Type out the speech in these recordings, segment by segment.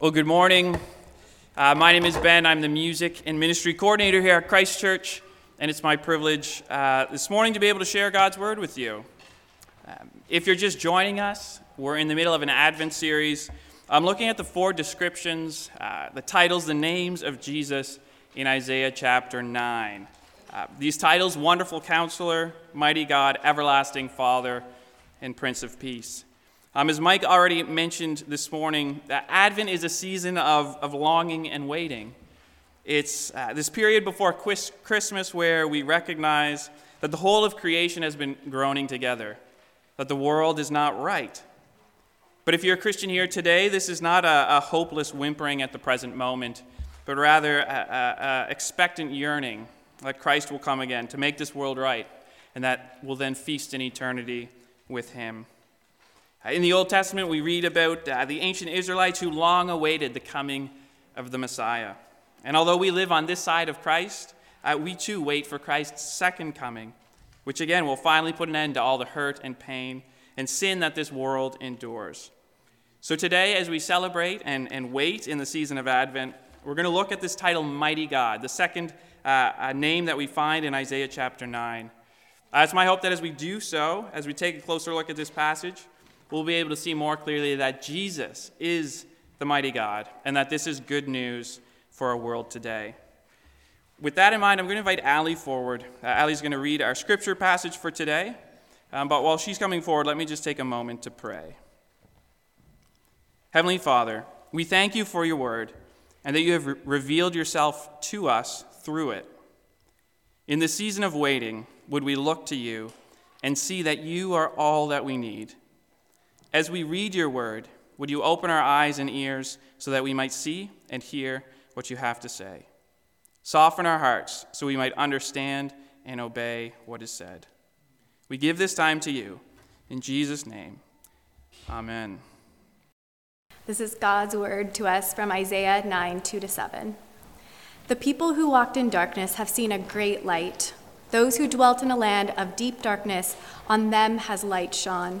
Well, good morning. Uh, my name is Ben. I'm the music and ministry coordinator here at Christ Church, and it's my privilege uh, this morning to be able to share God's word with you. Um, if you're just joining us, we're in the middle of an Advent series. I'm looking at the four descriptions, uh, the titles, the names of Jesus in Isaiah chapter 9. Uh, these titles Wonderful Counselor, Mighty God, Everlasting Father, and Prince of Peace. Um, as Mike already mentioned this morning, Advent is a season of, of longing and waiting. It's uh, this period before Christmas where we recognize that the whole of creation has been groaning together, that the world is not right. But if you're a Christian here today, this is not a, a hopeless whimpering at the present moment, but rather an expectant yearning that Christ will come again to make this world right, and that we'll then feast in eternity with Him. In the Old Testament, we read about uh, the ancient Israelites who long awaited the coming of the Messiah. And although we live on this side of Christ, uh, we too wait for Christ's second coming, which again will finally put an end to all the hurt and pain and sin that this world endures. So today, as we celebrate and, and wait in the season of Advent, we're going to look at this title, Mighty God, the second uh, name that we find in Isaiah chapter 9. Uh, it's my hope that as we do so, as we take a closer look at this passage, we'll be able to see more clearly that Jesus is the mighty God and that this is good news for our world today. With that in mind, I'm going to invite Ali forward. Uh, Ali's going to read our scripture passage for today. Um, but while she's coming forward, let me just take a moment to pray. Heavenly Father, we thank you for your word and that you have re- revealed yourself to us through it. In the season of waiting, would we look to you and see that you are all that we need? As we read your word, would you open our eyes and ears so that we might see and hear what you have to say? Soften our hearts so we might understand and obey what is said. We give this time to you. In Jesus' name, amen. This is God's word to us from Isaiah 9 2 to 7. The people who walked in darkness have seen a great light. Those who dwelt in a land of deep darkness, on them has light shone.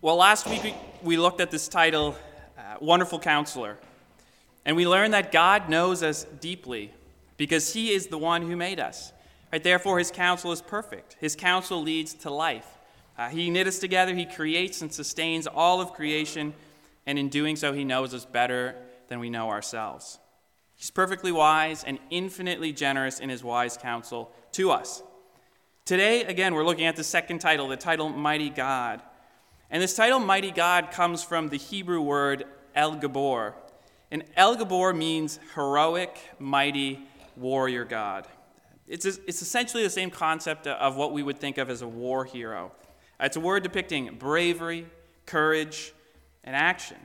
Well, last week we looked at this title, uh, Wonderful Counselor, and we learned that God knows us deeply because He is the one who made us. Right? Therefore, His counsel is perfect. His counsel leads to life. Uh, he knit us together, He creates and sustains all of creation, and in doing so, He knows us better than we know ourselves. He's perfectly wise and infinitely generous in His wise counsel to us. Today, again, we're looking at the second title, the title Mighty God. And this title, Mighty God, comes from the Hebrew word El Gibbor. And El Gibbor means heroic, mighty warrior God. It's, it's essentially the same concept of what we would think of as a war hero. It's a word depicting bravery, courage, and action.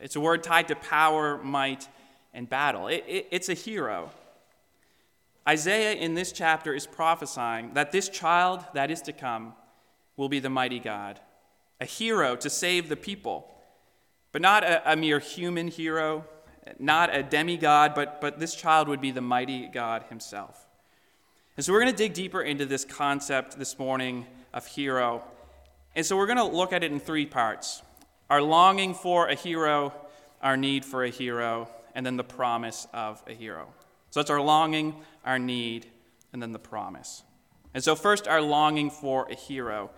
It's a word tied to power, might, and battle. It, it, it's a hero. Isaiah in this chapter is prophesying that this child that is to come will be the mighty God a hero to save the people, but not a, a mere human hero, not a demigod, but, but this child would be the mighty God himself. And so we're going to dig deeper into this concept this morning of hero. And so we're going to look at it in three parts our longing for a hero, our need for a hero, and then the promise of a hero. So that's our longing, our need, and then the promise. And so, first, our longing for a hero.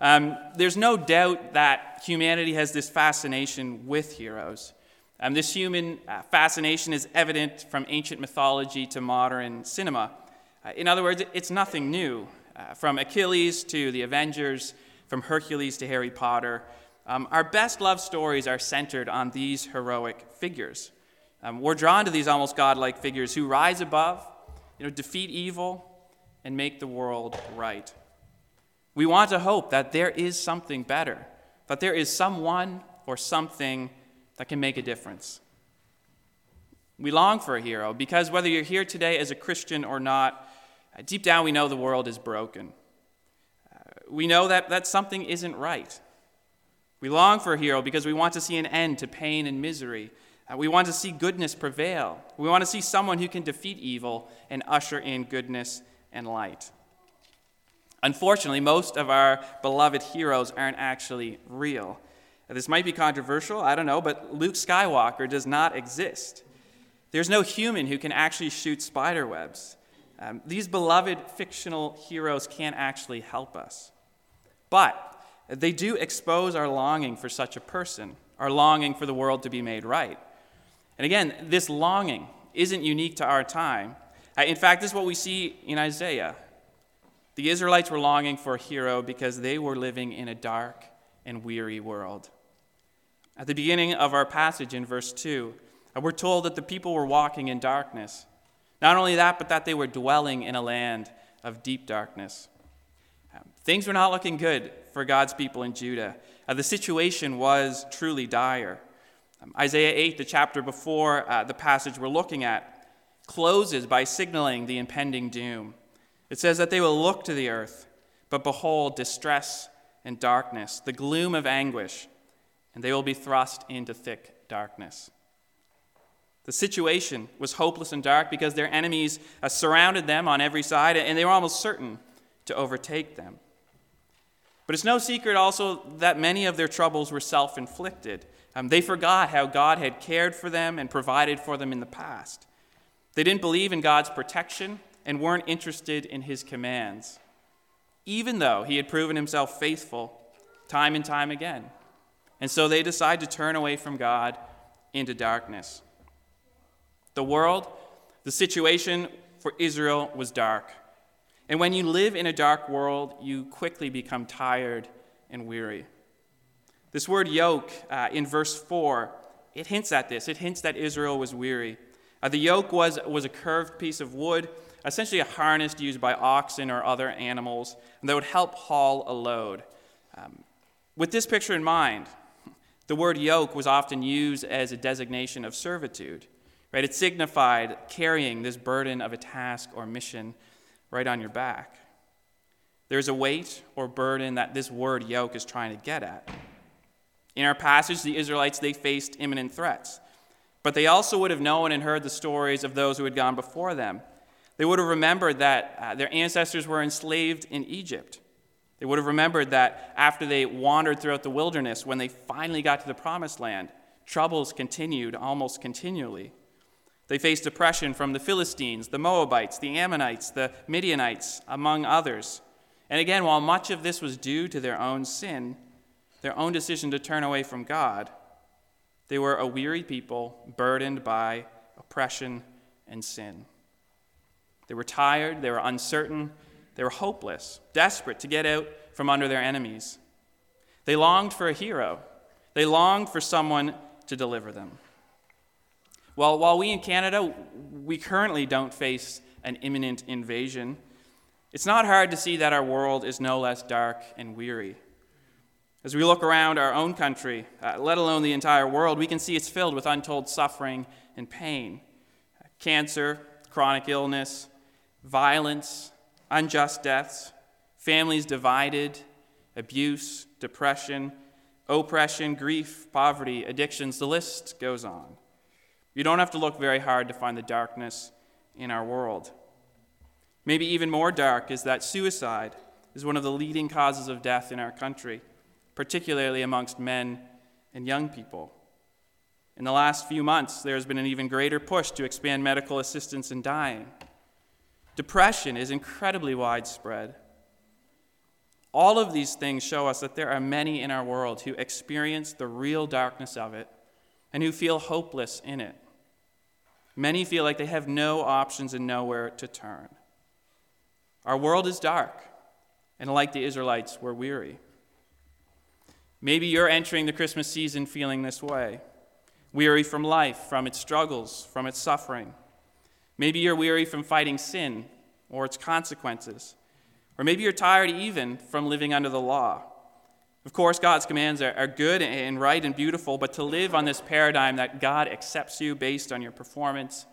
Um, there's no doubt that humanity has this fascination with heroes. Um, this human uh, fascination is evident from ancient mythology to modern cinema. Uh, in other words, it's nothing new. Uh, from Achilles to the Avengers, from Hercules to Harry Potter, um, our best love stories are centered on these heroic figures. Um, we're drawn to these almost godlike figures who rise above, you know, defeat evil, and make the world right. We want to hope that there is something better, that there is someone or something that can make a difference. We long for a hero because whether you're here today as a Christian or not, uh, deep down we know the world is broken. Uh, we know that, that something isn't right. We long for a hero because we want to see an end to pain and misery. Uh, we want to see goodness prevail. We want to see someone who can defeat evil and usher in goodness and light. Unfortunately, most of our beloved heroes aren't actually real. This might be controversial, I don't know, but Luke Skywalker does not exist. There's no human who can actually shoot spider webs. Um, these beloved fictional heroes can't actually help us. But they do expose our longing for such a person, our longing for the world to be made right. And again, this longing isn't unique to our time. Uh, in fact, this is what we see in Isaiah. The Israelites were longing for a hero because they were living in a dark and weary world. At the beginning of our passage in verse 2, uh, we're told that the people were walking in darkness. Not only that, but that they were dwelling in a land of deep darkness. Um, things were not looking good for God's people in Judah. Uh, the situation was truly dire. Um, Isaiah 8, the chapter before uh, the passage we're looking at, closes by signaling the impending doom. It says that they will look to the earth, but behold distress and darkness, the gloom of anguish, and they will be thrust into thick darkness. The situation was hopeless and dark because their enemies uh, surrounded them on every side, and they were almost certain to overtake them. But it's no secret also that many of their troubles were self inflicted. Um, they forgot how God had cared for them and provided for them in the past. They didn't believe in God's protection and weren't interested in his commands, even though he had proven himself faithful time and time again. And so they decide to turn away from God into darkness. The world, the situation for Israel was dark. And when you live in a dark world, you quickly become tired and weary. This word yoke uh, in verse 4, it hints at this. It hints that Israel was weary. Uh, the yoke was, was a curved piece of wood, essentially a harness used by oxen or other animals, that would help haul a load. Um, with this picture in mind, the word yoke was often used as a designation of servitude. Right? It signified carrying this burden of a task or mission right on your back. There's a weight or burden that this word yoke is trying to get at. In our passage, the Israelites, they faced imminent threats. But they also would have known and heard the stories of those who had gone before them. They would have remembered that uh, their ancestors were enslaved in Egypt. They would have remembered that after they wandered throughout the wilderness, when they finally got to the promised land, troubles continued almost continually. They faced oppression from the Philistines, the Moabites, the Ammonites, the Midianites, among others. And again, while much of this was due to their own sin, their own decision to turn away from God, they were a weary people burdened by oppression and sin. They were tired, they were uncertain, they were hopeless, desperate to get out from under their enemies. They longed for a hero, they longed for someone to deliver them. Well, while we in Canada, we currently don't face an imminent invasion, it's not hard to see that our world is no less dark and weary. As we look around our own country, uh, let alone the entire world, we can see it's filled with untold suffering and pain cancer, chronic illness, violence, unjust deaths, families divided, abuse, depression, oppression, grief, poverty, addictions, the list goes on. You don't have to look very hard to find the darkness in our world. Maybe even more dark is that suicide is one of the leading causes of death in our country, particularly amongst men and young people. In the last few months, there has been an even greater push to expand medical assistance in dying. Depression is incredibly widespread. All of these things show us that there are many in our world who experience the real darkness of it and who feel hopeless in it. Many feel like they have no options and nowhere to turn. Our world is dark, and like the Israelites, we're weary. Maybe you're entering the Christmas season feeling this way weary from life, from its struggles, from its suffering. Maybe you're weary from fighting sin or its consequences. Or maybe you're tired even from living under the law. Of course, God's commands are, good and right and beautiful, but to live on this paradigm that God accepts you based on your performance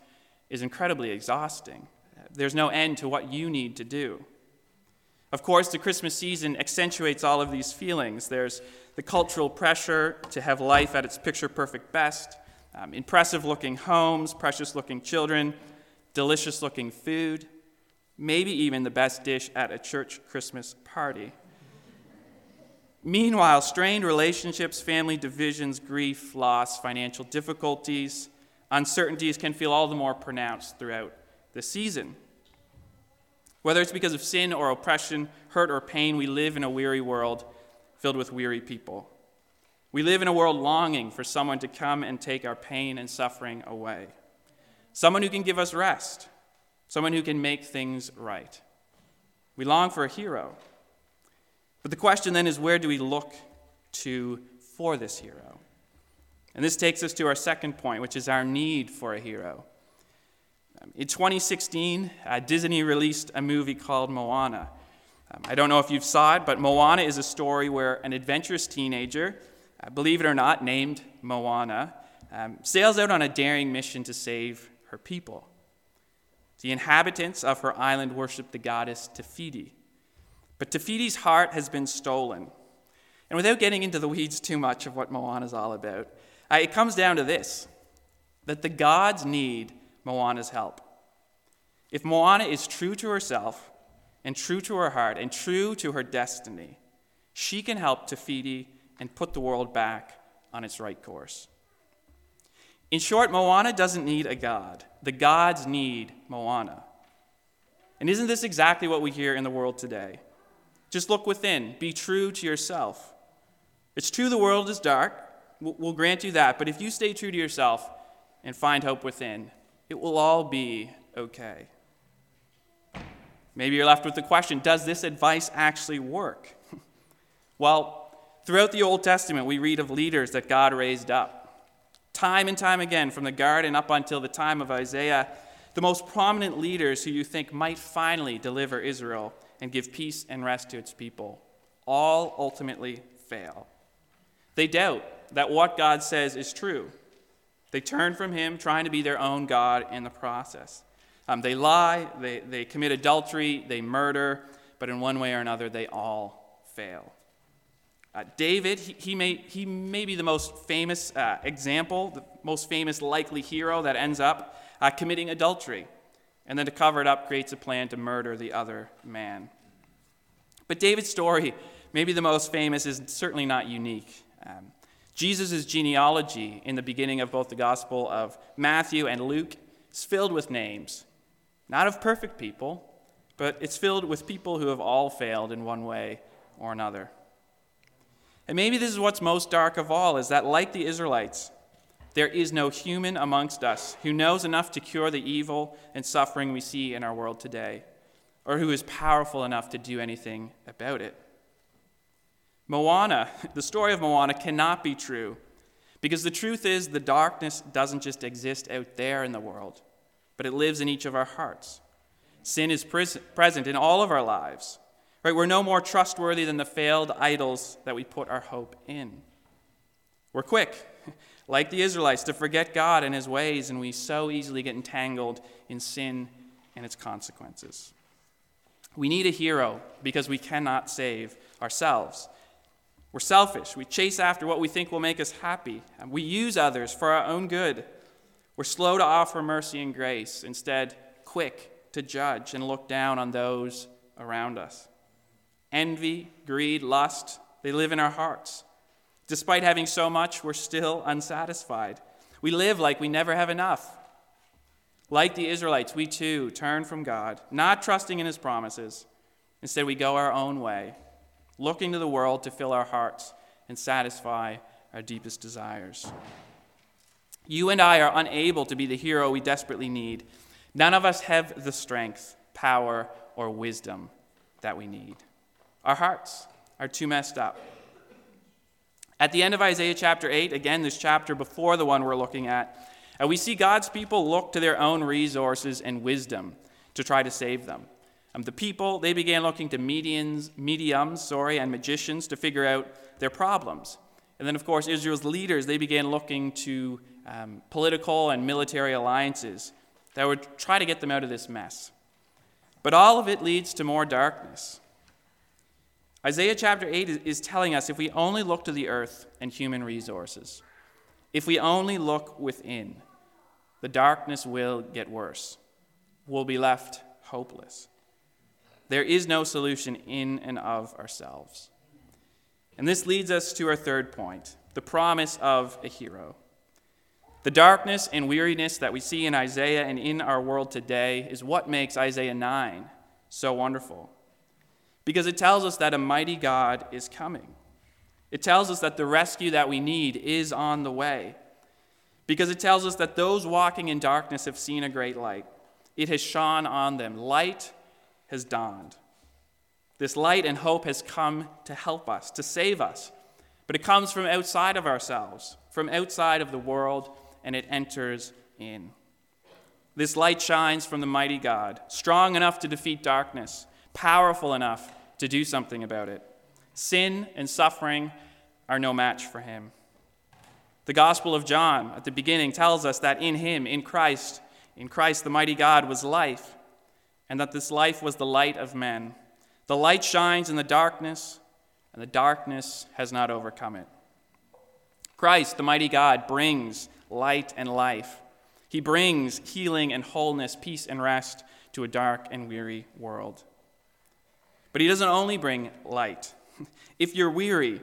is incredibly exhausting. There's no end to what you need to do. Of course, the Christmas season accentuates all of these feelings. There's the cultural pressure to have life at its picture perfect best, um, impressive looking homes, precious looking children, delicious looking food, maybe even the best dish at a church Christmas party. Meanwhile, strained relationships, family divisions, grief, loss, financial difficulties, uncertainties can feel all the more pronounced throughout the season. Whether it's because of sin or oppression, hurt or pain, we live in a weary world filled with weary people. We live in a world longing for someone to come and take our pain and suffering away. Someone who can give us rest, someone who can make things right. We long for a hero. But the question then is where do we look to for this hero? And this takes us to our second point, which is our need for a hero. Um, in 2016, uh, Disney released a movie called Moana. Um, I don't know if you've saw it, but Moana is a story where an adventurous teenager, uh, believe it or not, named Moana, um, sails out on a daring mission to save her people. The inhabitants of her island worship the goddess Te Fiti. But Te Fiti's heart has been stolen. And without getting into the weeds too much of what Moana is all about, uh, it comes down to this that the gods need Moana's help. If Moana is true to herself and true to her heart and true to her destiny, she can help Te Fiti and put the world back on its right course. In short, Moana doesn't need a god. The gods need Moana. And isn't this exactly what we hear in the world today? Just look within, be true to yourself. It's true the world is dark, we'll grant you that, but if you stay true to yourself and find hope within, it will all be okay. Maybe you're left with the question Does this advice actually work? well, throughout the Old Testament, we read of leaders that God raised up. Time and time again, from the garden up until the time of Isaiah, the most prominent leaders who you think might finally deliver Israel and give peace and rest to its people all ultimately fail. They doubt that what God says is true. They turn from Him, trying to be their own God in the process. Um, they lie, they, they commit adultery, they murder, but in one way or another, they all fail. Uh, David, he, he, may, he may be the most famous uh, example, the most famous likely hero that ends up uh, committing adultery, and then to cover it up, creates a plan to murder the other man. But David's story, maybe the most famous, is certainly not unique. Um, Jesus' genealogy in the beginning of both the Gospel of Matthew and Luke is filled with names, not of perfect people, but it's filled with people who have all failed in one way or another. And maybe this is what's most dark of all is that, like the Israelites, there is no human amongst us who knows enough to cure the evil and suffering we see in our world today, or who is powerful enough to do anything about it. Moana, the story of Moana cannot be true because the truth is the darkness doesn't just exist out there in the world, but it lives in each of our hearts. Sin is pres- present in all of our lives. Right? We're no more trustworthy than the failed idols that we put our hope in. We're quick, like the Israelites, to forget God and his ways, and we so easily get entangled in sin and its consequences. We need a hero because we cannot save ourselves. We're selfish. We chase after what we think will make us happy. We use others for our own good. We're slow to offer mercy and grace, instead, quick to judge and look down on those around us. Envy, greed, lust, they live in our hearts. Despite having so much, we're still unsatisfied. We live like we never have enough. Like the Israelites, we too turn from God, not trusting in his promises. Instead, we go our own way looking to the world to fill our hearts and satisfy our deepest desires. You and I are unable to be the hero we desperately need. None of us have the strength, power, or wisdom that we need. Our hearts are too messed up. At the end of Isaiah chapter 8, again, this chapter before the one we're looking at, uh, we see God's people look to their own resources and wisdom to try to save them. Um, the people, they began looking to medians, mediums sorry, and magicians to figure out their problems. And then, of course, Israel's leaders, they began looking to um, political and military alliances that would try to get them out of this mess. But all of it leads to more darkness. Isaiah chapter 8 is telling us if we only look to the earth and human resources, if we only look within, the darkness will get worse. We'll be left hopeless. There is no solution in and of ourselves. And this leads us to our third point the promise of a hero. The darkness and weariness that we see in Isaiah and in our world today is what makes Isaiah 9 so wonderful. Because it tells us that a mighty God is coming. It tells us that the rescue that we need is on the way. Because it tells us that those walking in darkness have seen a great light. It has shone on them. Light has dawned. This light and hope has come to help us, to save us. But it comes from outside of ourselves, from outside of the world and it enters in. This light shines from the mighty God, strong enough to defeat darkness, powerful enough to do something about it. Sin and suffering are no match for him. The Gospel of John at the beginning tells us that in him, in Christ, in Christ the mighty God was life, and that this life was the light of men. The light shines in the darkness, and the darkness has not overcome it. Christ, the mighty God, brings light and life. He brings healing and wholeness, peace and rest to a dark and weary world. But he doesn't only bring light. If you're weary,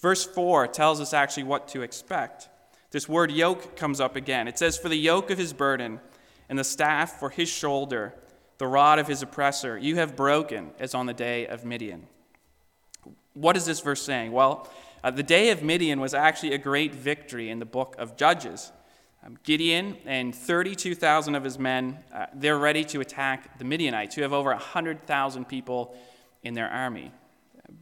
verse 4 tells us actually what to expect. This word yoke comes up again. It says, For the yoke of his burden and the staff for his shoulder, the rod of his oppressor, you have broken as on the day of Midian. What is this verse saying? Well, uh, the day of Midian was actually a great victory in the book of Judges. Um, Gideon and 32,000 of his men, uh, they're ready to attack the Midianites, who have over 100,000 people in their army.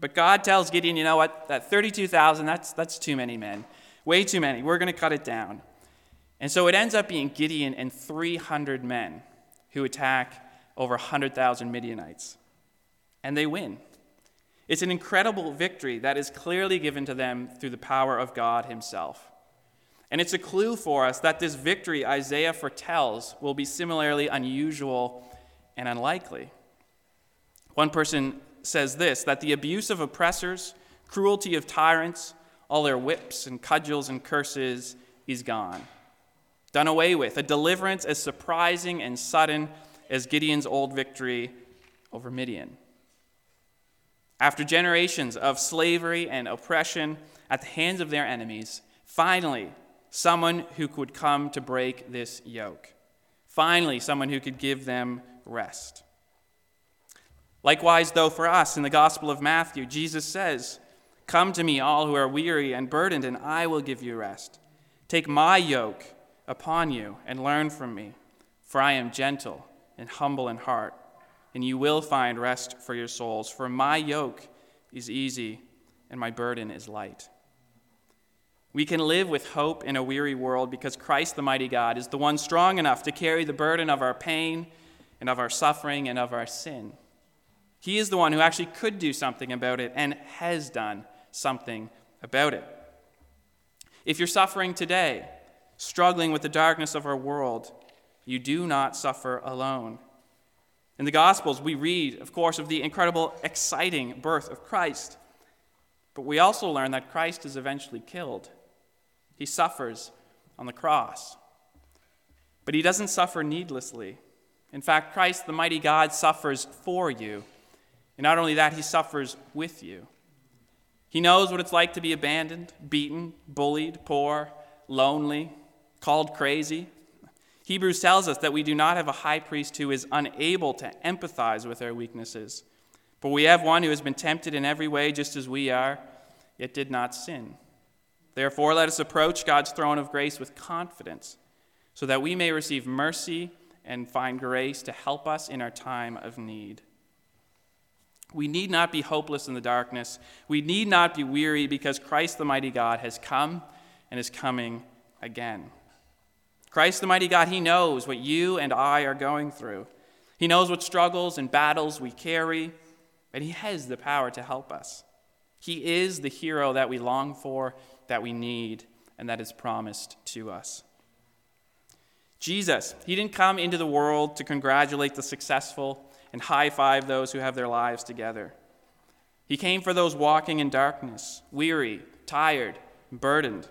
But God tells Gideon, you know what, that 32,000, that's, that's too many men. Way too many. We're going to cut it down. And so it ends up being Gideon and 300 men who attack over 100,000 Midianites. And they win. It's an incredible victory that is clearly given to them through the power of God Himself. And it's a clue for us that this victory Isaiah foretells will be similarly unusual and unlikely. One person says this that the abuse of oppressors, cruelty of tyrants, all their whips and cudgels and curses is gone, done away with, a deliverance as surprising and sudden as Gideon's old victory over Midian. After generations of slavery and oppression at the hands of their enemies, finally, someone who could come to break this yoke. Finally, someone who could give them rest. Likewise, though, for us in the Gospel of Matthew, Jesus says, Come to me, all who are weary and burdened, and I will give you rest. Take my yoke upon you and learn from me, for I am gentle and humble in heart and you will find rest for your souls. For my yoke is easy and my burden is light. We can live with hope in a weary world because Christ, the mighty God, is the one strong enough to carry the burden of our pain and of our suffering and of our sin. He is the one who actually could do something about it and has done something about it. If you're suffering today, struggling with the darkness of our world, you do not suffer alone. In the Gospels, we read, of course, of the incredible, exciting birth of Christ. But we also learn that Christ is eventually killed. He suffers on the cross. But he doesn't suffer needlessly. In fact, Christ, the mighty God, suffers for you. And not only that, he suffers with you. He knows what it's like to be abandoned, beaten, bullied, poor, lonely, called crazy. Hebrews tells us that we do not have a high priest who is unable to empathize with our weaknesses, but we have one who has been tempted in every way just as we are, yet did not sin. Therefore, let us approach God's throne of grace with confidence, so that we may receive mercy and find grace to help us in our time of need. We need not be hopeless in the darkness. We need not be weary because Christ the mighty God has come and is coming again. Christ the mighty God, He knows what you and I are going through. He knows what struggles and battles we carry, and He has the power to help us. He is the hero that we long for, that we need, and that is promised to us. Jesus, He didn't come into the world to congratulate the successful and high five those who have their lives together. He came for those walking in darkness, weary, tired, burdened.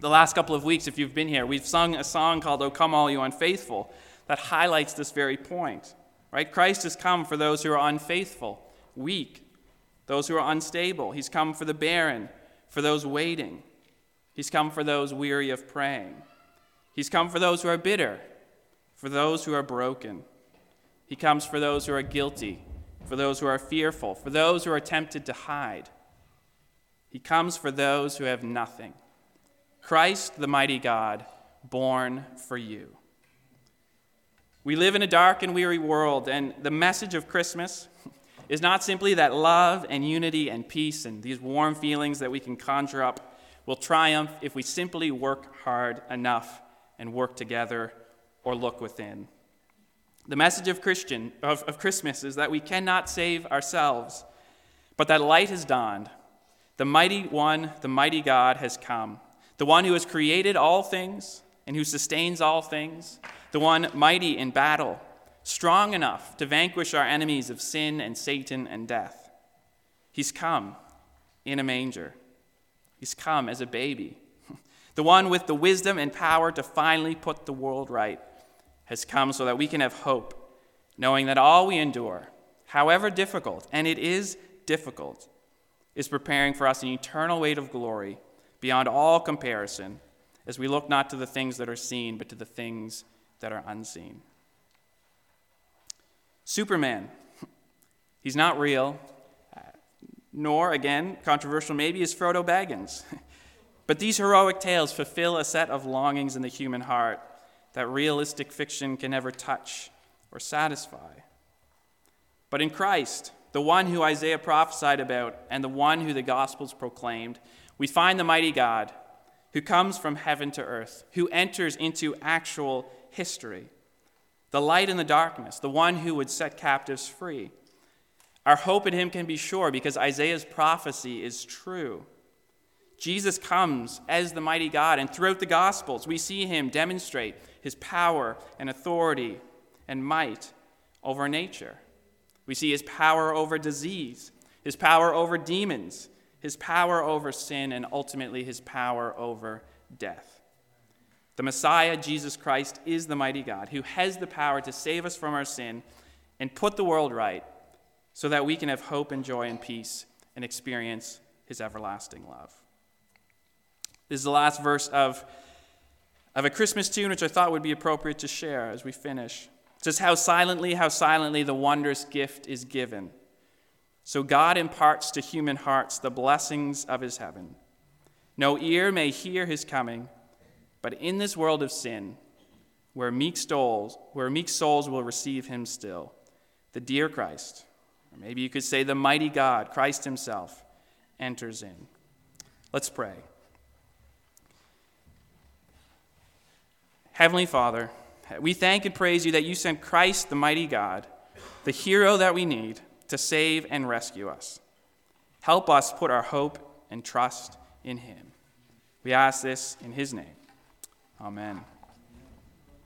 The last couple of weeks, if you've been here, we've sung a song called O Come All You Unfaithful that highlights this very point. Right? Christ has come for those who are unfaithful, weak, those who are unstable. He's come for the barren, for those waiting. He's come for those weary of praying. He's come for those who are bitter, for those who are broken. He comes for those who are guilty, for those who are fearful, for those who are tempted to hide. He comes for those who have nothing. Christ, the mighty God, born for you. We live in a dark and weary world, and the message of Christmas is not simply that love and unity and peace and these warm feelings that we can conjure up will triumph if we simply work hard enough and work together or look within. The message of, Christian, of, of Christmas is that we cannot save ourselves, but that light has dawned. The mighty one, the mighty God, has come. The one who has created all things and who sustains all things. The one mighty in battle, strong enough to vanquish our enemies of sin and Satan and death. He's come in a manger. He's come as a baby. The one with the wisdom and power to finally put the world right has come so that we can have hope, knowing that all we endure, however difficult, and it is difficult, is preparing for us an eternal weight of glory beyond all comparison as we look not to the things that are seen, but to the things that are unseen. Superman, he's not real, uh, nor, again, controversial maybe, is Frodo Baggins. But these heroic tales fulfill a set of longings in the human heart that realistic fiction can never touch or satisfy. But in Christ, the one who Isaiah prophesied about and the one who the Gospels proclaimed, we find the mighty God who comes from heaven to earth, who enters into actual history, the light in the darkness, the one who would set captives free. Our hope in him can be sure because Isaiah's prophecy is true. Jesus comes as the mighty God, and throughout the Gospels, we see him demonstrate his power and authority and might over nature. We see his power over disease, his power over demons, his power over sin, and ultimately his power over death. The Messiah, Jesus Christ, is the mighty God who has the power to save us from our sin and put the world right so that we can have hope and joy and peace and experience his everlasting love. This is the last verse of, of a Christmas tune, which I thought would be appropriate to share as we finish. Just how silently, how silently the wondrous gift is given. So God imparts to human hearts the blessings of his heaven. No ear may hear his coming, but in this world of sin, where meek souls, where meek souls will receive him still, the dear Christ, or maybe you could say the mighty God, Christ himself, enters in. Let's pray. Heavenly Father, we thank and praise you that you sent Christ, the mighty God, the hero that we need to save and rescue us. Help us put our hope and trust in him. We ask this in his name. Amen.